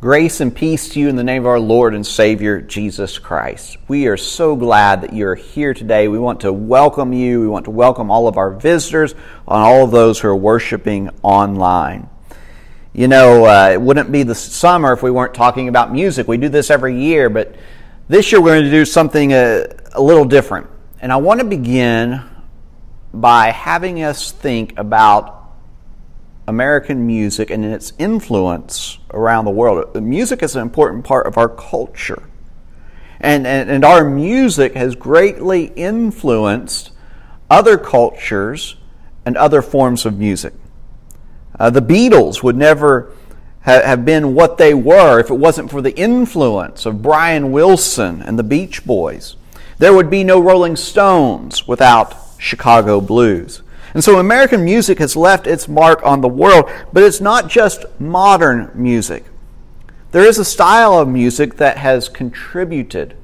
Grace and peace to you in the name of our Lord and Savior, Jesus Christ. We are so glad that you're here today. We want to welcome you. We want to welcome all of our visitors and all of those who are worshiping online. You know, uh, it wouldn't be the summer if we weren't talking about music. We do this every year, but this year we're going to do something a, a little different. And I want to begin by having us think about American music and its influence around the world. Music is an important part of our culture. And, and, and our music has greatly influenced other cultures and other forms of music. Uh, the Beatles would never ha- have been what they were if it wasn't for the influence of Brian Wilson and the Beach Boys. There would be no Rolling Stones without Chicago Blues. And so American music has left its mark on the world, but it's not just modern music. There is a style of music that has contributed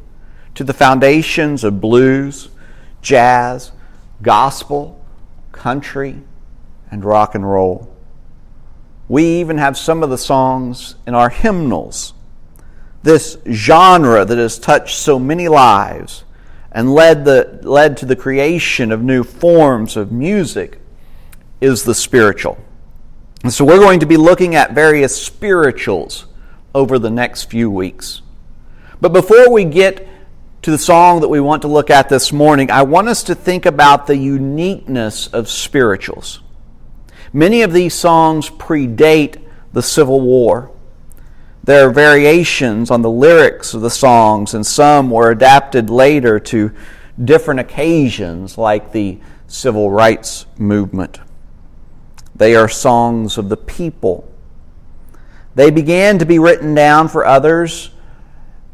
to the foundations of blues, jazz, gospel, country, and rock and roll. We even have some of the songs in our hymnals. This genre that has touched so many lives and led, the, led to the creation of new forms of music is the spiritual. And so we're going to be looking at various spirituals over the next few weeks. But before we get to the song that we want to look at this morning, I want us to think about the uniqueness of spirituals. Many of these songs predate the Civil War. There are variations on the lyrics of the songs, and some were adapted later to different occasions, like the civil rights movement. They are songs of the people. They began to be written down for others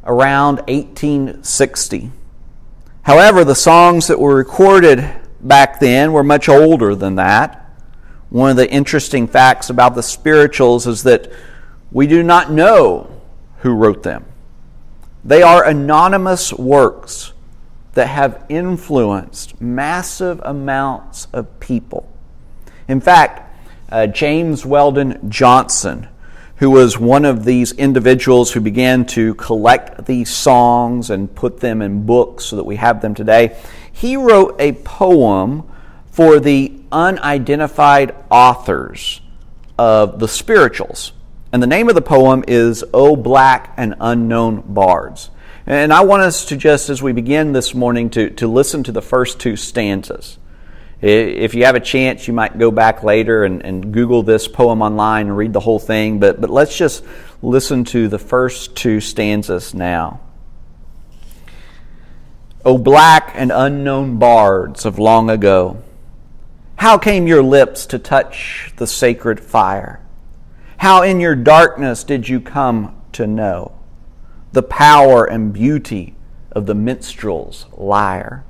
around 1860. However, the songs that were recorded back then were much older than that. One of the interesting facts about the spirituals is that we do not know who wrote them. They are anonymous works that have influenced massive amounts of people. In fact, uh, James Weldon Johnson, who was one of these individuals who began to collect these songs and put them in books so that we have them today, he wrote a poem for the unidentified authors of the spirituals. And the name of the poem is O Black and Unknown Bards. And I want us to just, as we begin this morning, to, to listen to the first two stanzas. If you have a chance, you might go back later and, and Google this poem online and read the whole thing, but, but let's just listen to the first two stanzas now. O black and unknown bards of long ago, how came your lips to touch the sacred fire? How in your darkness did you come to know the power and beauty of the minstrel's lyre?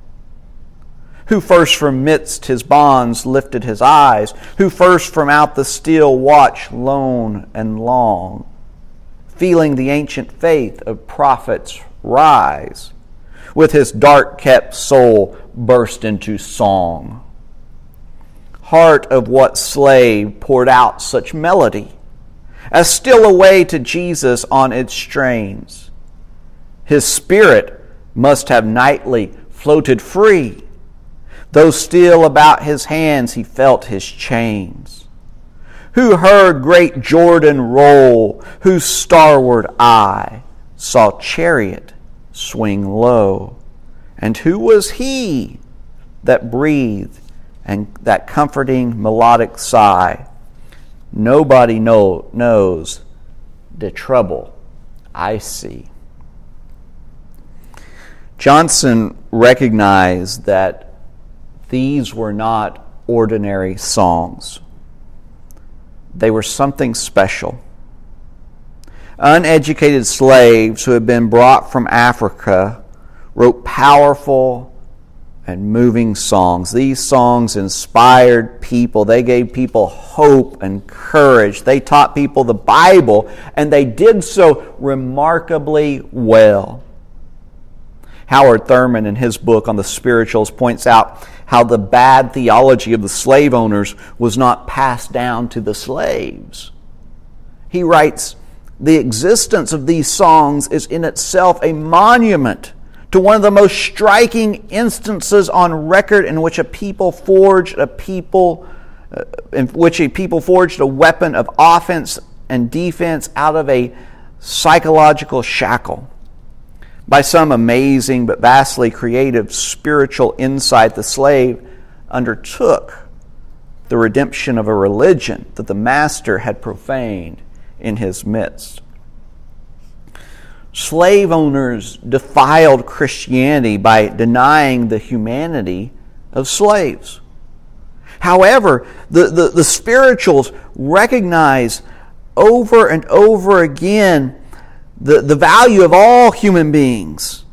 Who first from midst his bonds lifted his eyes? Who first from out the still watch lone and long? Feeling the ancient faith of prophets rise, with his dark kept soul burst into song. Heart of what slave poured out such melody? As steal away to Jesus on its strains. His spirit must have nightly floated free, though still about his hands he felt his chains. Who heard great Jordan roll, whose starward eye saw chariot swing low? And who was he that breathed and that comforting melodic sigh? Nobody know, knows the trouble I see. Johnson recognized that these were not ordinary songs, they were something special. Uneducated slaves who had been brought from Africa wrote powerful, and moving songs. These songs inspired people. They gave people hope and courage. They taught people the Bible, and they did so remarkably well. Howard Thurman, in his book on the spirituals, points out how the bad theology of the slave owners was not passed down to the slaves. He writes, the existence of these songs is in itself a monument to one of the most striking instances on record in which a people forged a people uh, in which a people forged a weapon of offense and defense out of a psychological shackle. By some amazing but vastly creative spiritual insight, the slave undertook the redemption of a religion that the master had profaned in his midst. Slave owners defiled Christianity by denying the humanity of slaves. However, the, the, the spirituals recognize over and over again the, the value of all human beings.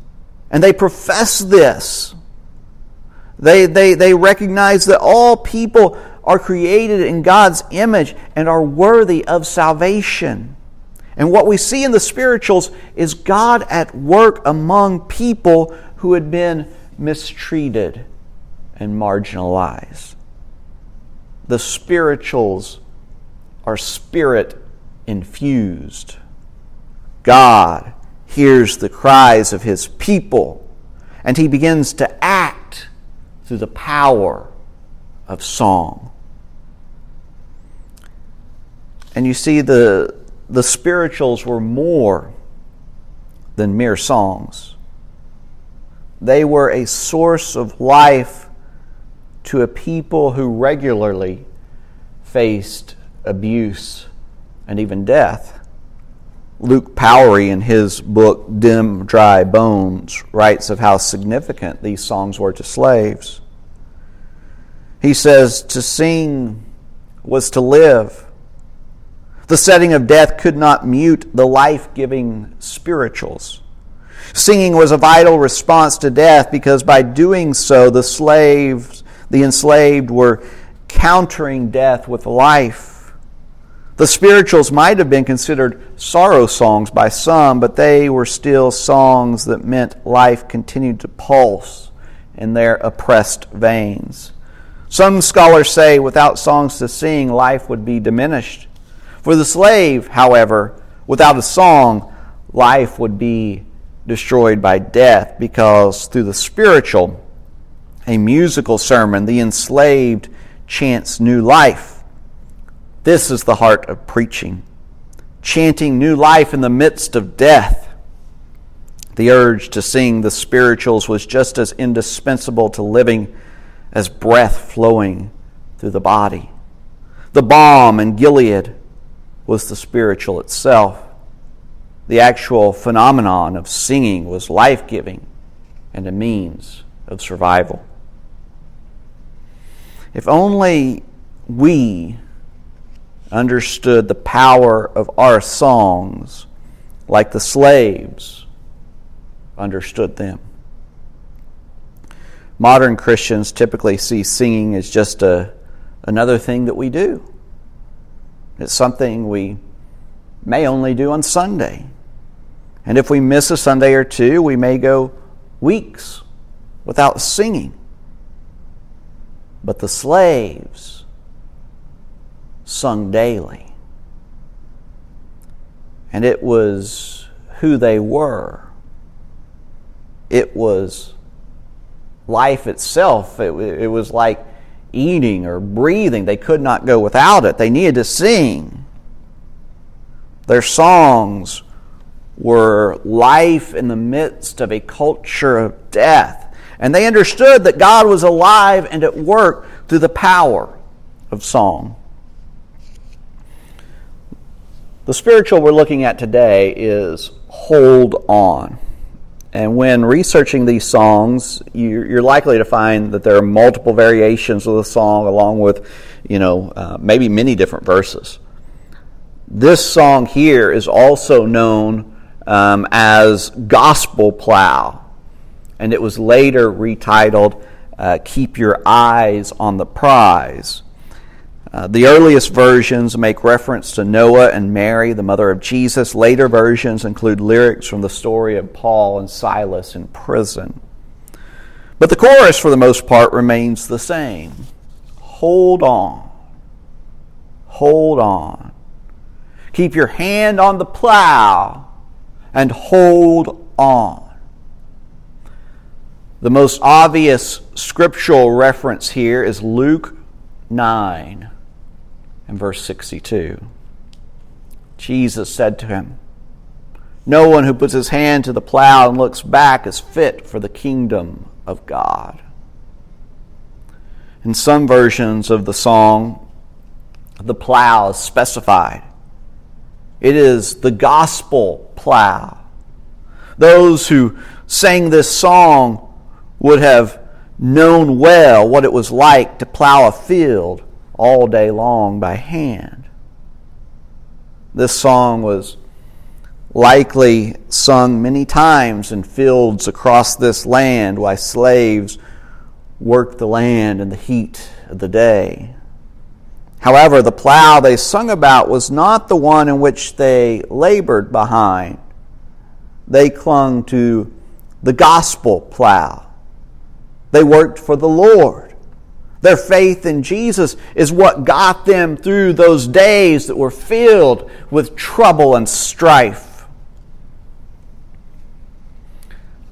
And they profess this. They, they, they recognize that all people are created in God's image and are worthy of salvation. And what we see in the spirituals is God at work among people who had been mistreated and marginalized. The spirituals are spirit infused. God hears the cries of his people, and he begins to act through the power of song. And you see, the, the spirituals were more than mere songs. They were a source of life to a people who regularly faced abuse and even death. Luke Powery, in his book Dem, Dry Bones, writes of how significant these songs were to slaves. He says, To sing was to live. The setting of death could not mute the life giving spirituals. Singing was a vital response to death because by doing so, the slaves, the enslaved, were countering death with life. The spirituals might have been considered sorrow songs by some, but they were still songs that meant life continued to pulse in their oppressed veins. Some scholars say without songs to sing, life would be diminished. For the slave, however, without a song, life would be destroyed by death because through the spiritual, a musical sermon, the enslaved chants new life this is the heart of preaching, chanting new life in the midst of death. The urge to sing the spirituals was just as indispensable to living as breath flowing through the body. The balm in Gilead was the spiritual itself. The actual phenomenon of singing was life giving and a means of survival. If only we understood the power of our songs like the slaves understood them. Modern Christians typically see singing as just a, another thing that we do. It's something we may only do on Sunday. And if we miss a Sunday or two, we may go weeks without singing. But the slaves, sung daily. And it was who they were. It was life itself. It, it was like eating or breathing. They could not go without it. They needed to sing. Their songs were life in the midst of a culture of death. And they understood that God was alive and at work through the power of song. The spiritual we're looking at today is Hold On. And when researching these songs, you're likely to find that there are multiple variations of the song, along with, you know, uh, maybe many different verses. This song here is also known um, as Gospel Plow, and it was later retitled uh, Keep Your Eyes on the Prize. Uh, the earliest versions make reference to Noah and Mary, the mother of Jesus. Later versions include lyrics from the story of Paul and Silas in prison. But the chorus, for the most part, remains the same Hold on. Hold on. Keep your hand on the plow and hold on. The most obvious scriptural reference here is Luke 9 and verse 62. Jesus said to him, No one who puts his hand to the plow and looks back is fit for the kingdom of God. In some versions of the song, the plow is specified. It is the gospel plow. Those who sang this song would have known well what it was like to plow a field all day long by hand. This song was likely sung many times in fields across this land while slaves worked the land in the heat of the day. However, the plow they sung about was not the one in which they labored behind. They clung to the gospel plow. They worked for the Lord. Their faith in Jesus is what got them through those days that were filled with trouble and strife.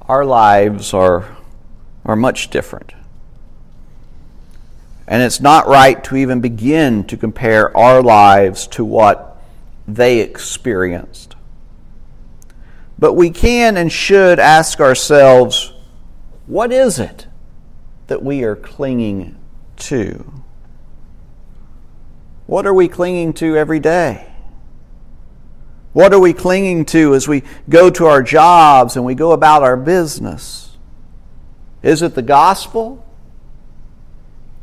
Our lives are, are much different. And it's not right to even begin to compare our lives to what they experienced. But we can and should ask ourselves what is it that we are clinging to? What are we clinging to every day? What are we clinging to as we go to our jobs and we go about our business? Is it the gospel?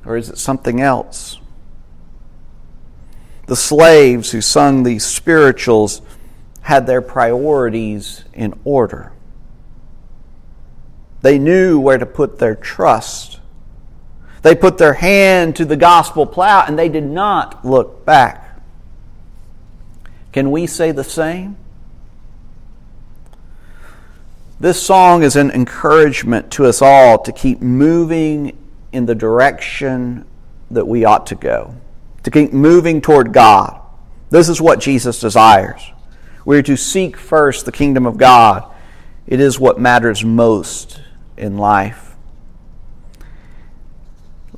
Or is it something else? The slaves who sung these spirituals had their priorities in order. They knew where to put their trust. They put their hand to the gospel plow and they did not look back. Can we say the same? This song is an encouragement to us all to keep moving in the direction that we ought to go, to keep moving toward God. This is what Jesus desires. We are to seek first the kingdom of God. It is what matters most in life.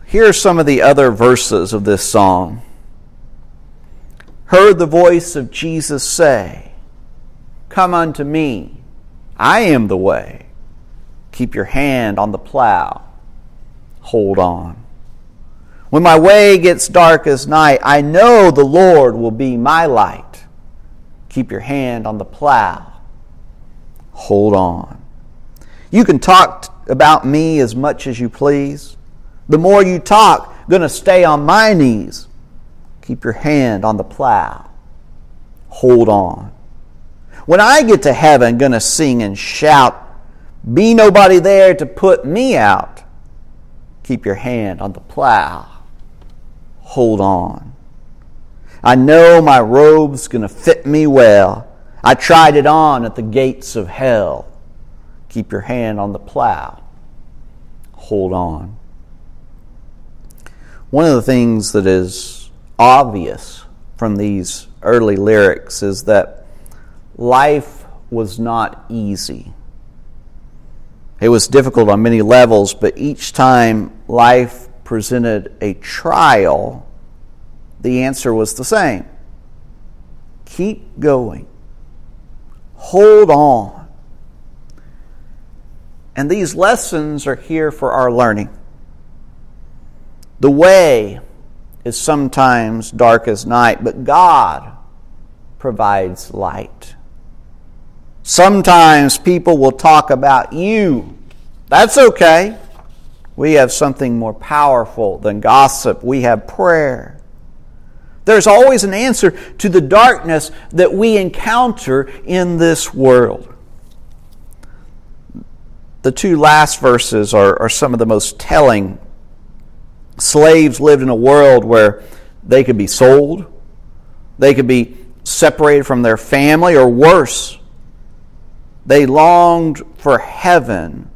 Here are some of the other verses of this song. Heard the voice of Jesus say, Come unto me, I am the way. Keep your hand on the plow hold on. When my way gets dark as night, I know the Lord will be my light. Keep your hand on the plow. Hold on. You can talk about me as much as you please. The more you talk, going to stay on my knees. Keep your hand on the plow. Hold on. When I get to heaven, going to sing and shout. Be nobody there to put me out. Keep your hand on the plow. Hold on. I know my robe's going to fit me well. I tried it on at the gates of hell. Keep your hand on the plow. Hold on. One of the things that is obvious from these early lyrics is that life was not easy. It was difficult on many levels, but each time life presented a trial, the answer was the same keep going, hold on. And these lessons are here for our learning. The way is sometimes dark as night, but God provides light. Sometimes people will talk about you. That's okay. We have something more powerful than gossip. We have prayer. There's always an answer to the darkness that we encounter in this world. The two last verses are, are some of the most telling. Slaves lived in a world where they could be sold, they could be separated from their family, or worse, they longed for heaven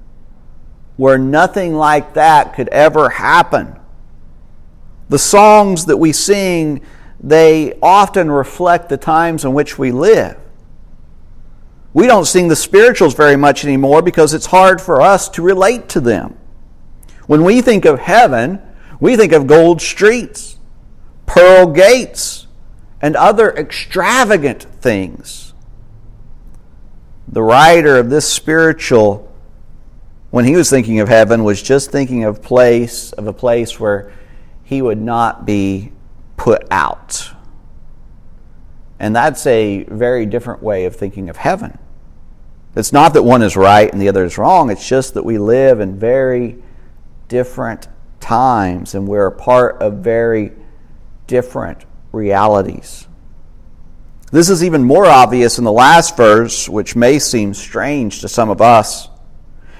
where nothing like that could ever happen. The songs that we sing they often reflect the times in which we live. We don't sing the spirituals very much anymore because it's hard for us to relate to them. When we think of heaven, we think of gold streets, pearl gates, and other extravagant things. The writer of this spiritual when he was thinking of heaven was just thinking of place of a place where he would not be put out. And that's a very different way of thinking of heaven. It's not that one is right and the other is wrong, it's just that we live in very different times and we're a part of very different realities. This is even more obvious in the last verse, which may seem strange to some of us.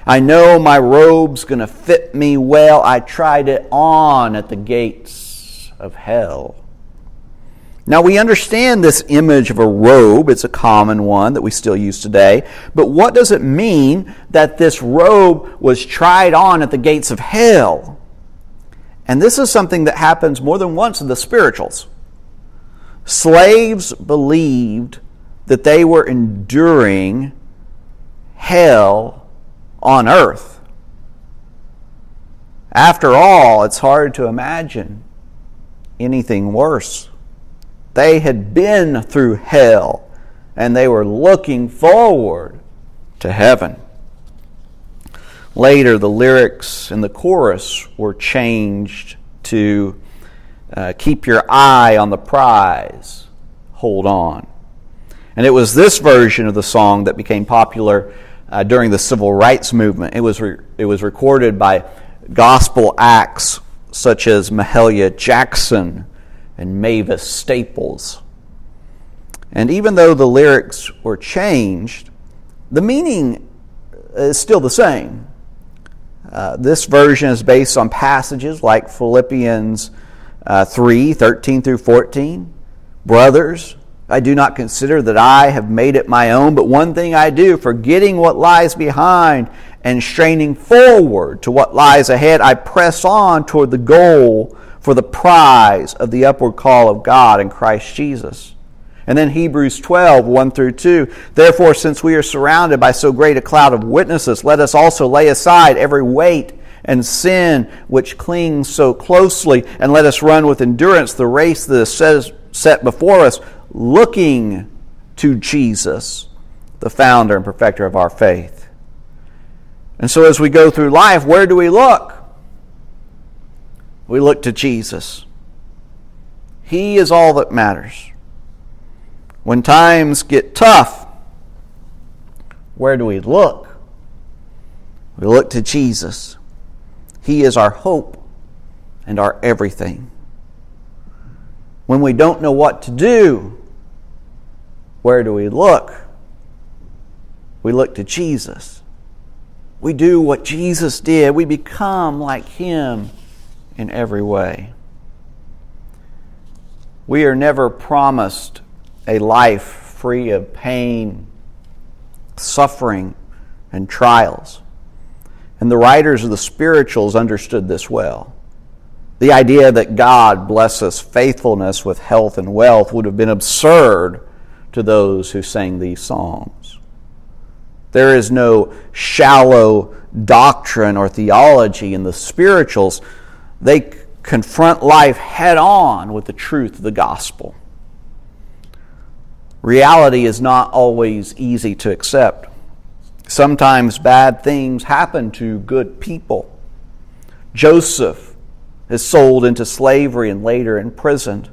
I know my robe's going to fit me well. I tried it on at the gates of hell. Now, we understand this image of a robe. It's a common one that we still use today. But what does it mean that this robe was tried on at the gates of hell? And this is something that happens more than once in the spirituals. Slaves believed that they were enduring hell on earth. After all, it's hard to imagine anything worse. They had been through hell and they were looking forward to heaven. Later, the lyrics in the chorus were changed to uh, Keep your eye on the prize, hold on. And it was this version of the song that became popular uh, during the civil rights movement. It was, re- it was recorded by gospel acts such as Mahalia Jackson and Mavis Staples. And even though the lyrics were changed, the meaning is still the same. Uh, this version is based on passages like Philippians uh, 3 13 through 14. Brothers, I do not consider that I have made it my own, but one thing I do, forgetting what lies behind and straining forward to what lies ahead, I press on toward the goal for the prize of the upward call of God in Christ Jesus. And then Hebrews 12, 1 through 2. Therefore, since we are surrounded by so great a cloud of witnesses, let us also lay aside every weight and sin which clings so closely, and let us run with endurance the race that is set before us looking to Jesus, the founder and perfecter of our faith. And so as we go through life, where do we look? We look to Jesus. He is all that matters. When times get tough, where do we look? We look to Jesus. He is our hope and our everything. When we don't know what to do, where do we look? We look to Jesus. We do what Jesus did. We become like Him in every way. We are never promised a life free of pain, suffering, and trials. And the writers of the spirituals understood this well. The idea that God blesses faithfulness with health and wealth would have been absurd to those who sang these songs. There is no shallow doctrine or theology in the spirituals. They confront life head on with the truth of the gospel. Reality is not always easy to accept. Sometimes bad things happen to good people. Joseph is sold into slavery and later imprisoned.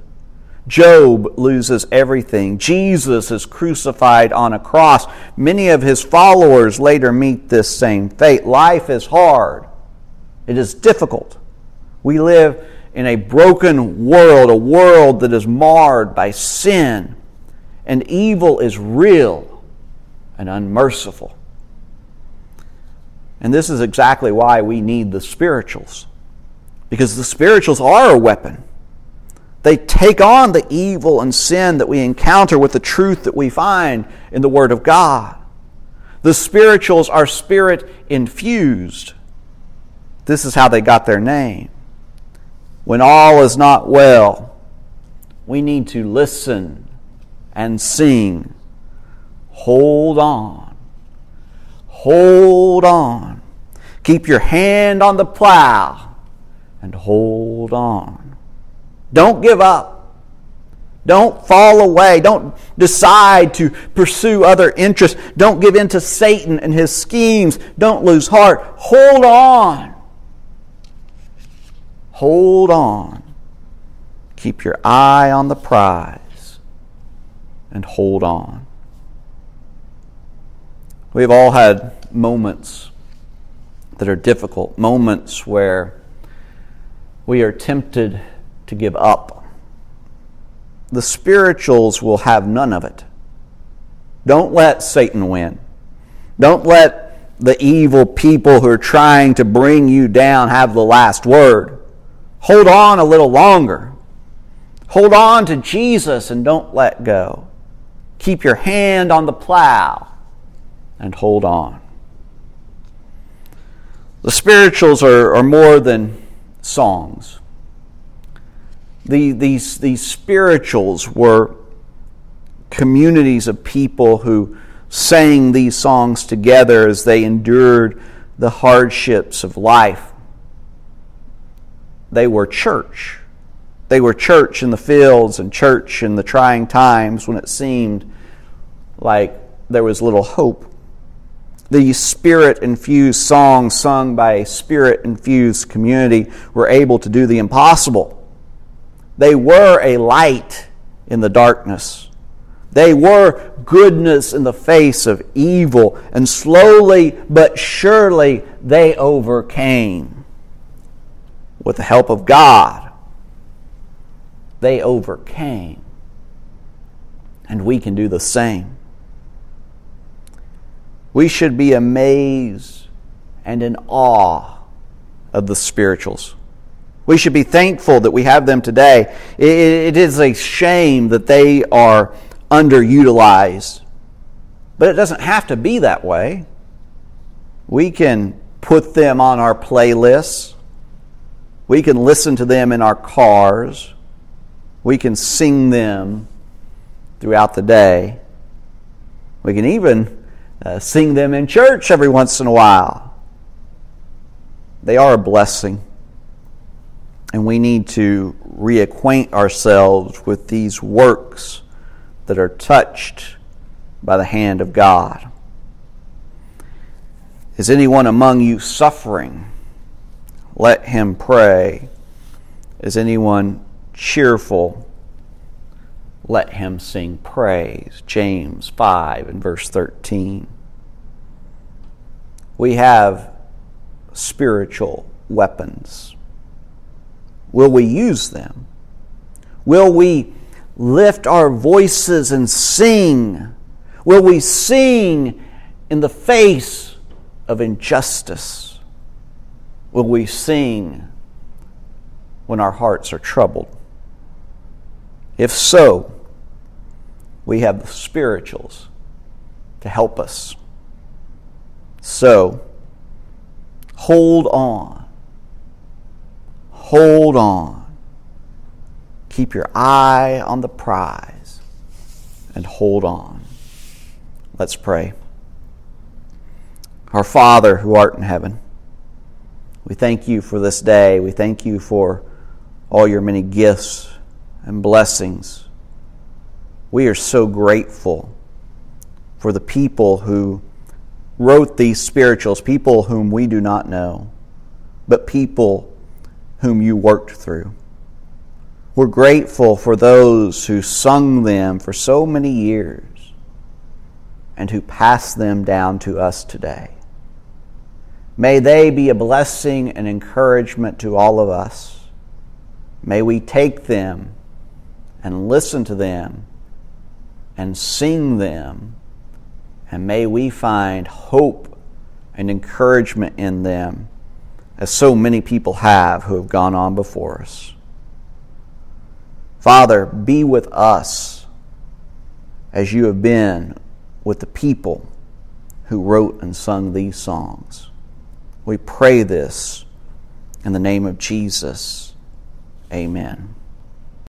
Job loses everything. Jesus is crucified on a cross. Many of his followers later meet this same fate. Life is hard, it is difficult. We live in a broken world, a world that is marred by sin, and evil is real and unmerciful. And this is exactly why we need the spirituals, because the spirituals are a weapon they take on the evil and sin that we encounter with the truth that we find in the Word of God. The spirituals are spirit infused. This is how they got their name. When all is not well, We need to listen and sing. Hold on. Hold on. Keep your hand on the plow and hold on. Don't give up. Don't fall away. Don't decide to pursue other interests. Don't give in to Satan and his schemes. Don't lose heart. Hold on. Hold on. Keep your eye on the prize and hold on. We've all had moments that are difficult, moments where we are tempted to give up the spirituals will have none of it. Don't let Satan win. Don't let the evil people who are trying to bring you down have the last word. Hold on a little longer. Hold on to Jesus and don't let go. Keep your hand on the plow and hold on. The spirituals are, are more than songs the, these, these spirituals were communities of people who sang these songs together as they endured the hardships of life. They were church. They were church in the fields and church in the trying times when it seemed like there was little hope. These spirit infused songs sung by a spirit infused community were able to do the impossible they were a light in the darkness. They were goodness in the face of evil, and slowly but surely they overcame. With the help of God, they overcame. And we can do the same. We should be amazed and in awe of the spirituals. We should be thankful that we have them today. it is a shame that they are underutilized. But it doesn't have to be that way. We can put them on our playlists. We can listen to them in our cars. We can sing them throughout the day. We can even uh, sing them in church every once in a while. They are a blessing. And we need to reacquaint ourselves with these works that are touched by the hand of God. Is anyone among you suffering? Let him pray. Is anyone cheerful? Let him sing praise. James 5 and verse 13. We have spiritual weapons. Will we use them? Will we lift our voices and sing? Will we sing in the face of injustice? Will we sing when our hearts are troubled? If so, we have the spirituals to help us. So, hold on Hold on. Keep your eye on the prize and hold on. Let's pray. Our Father who art in heaven, we thank you for this day. We thank you for all your many gifts and blessings. We are so grateful for the people who wrote these spirituals, people whom we do not know, but people whom you worked through. We're grateful for those who sung them for so many years and who passed them down to us today. May they be a blessing and encouragement to all of us. May we take them and listen to them and sing them, and may we find hope and encouragement in them as so many people have who have gone on before us. Father, be with us as you have been with the people who wrote and sung these songs. We pray this in the name of Jesus. Amen.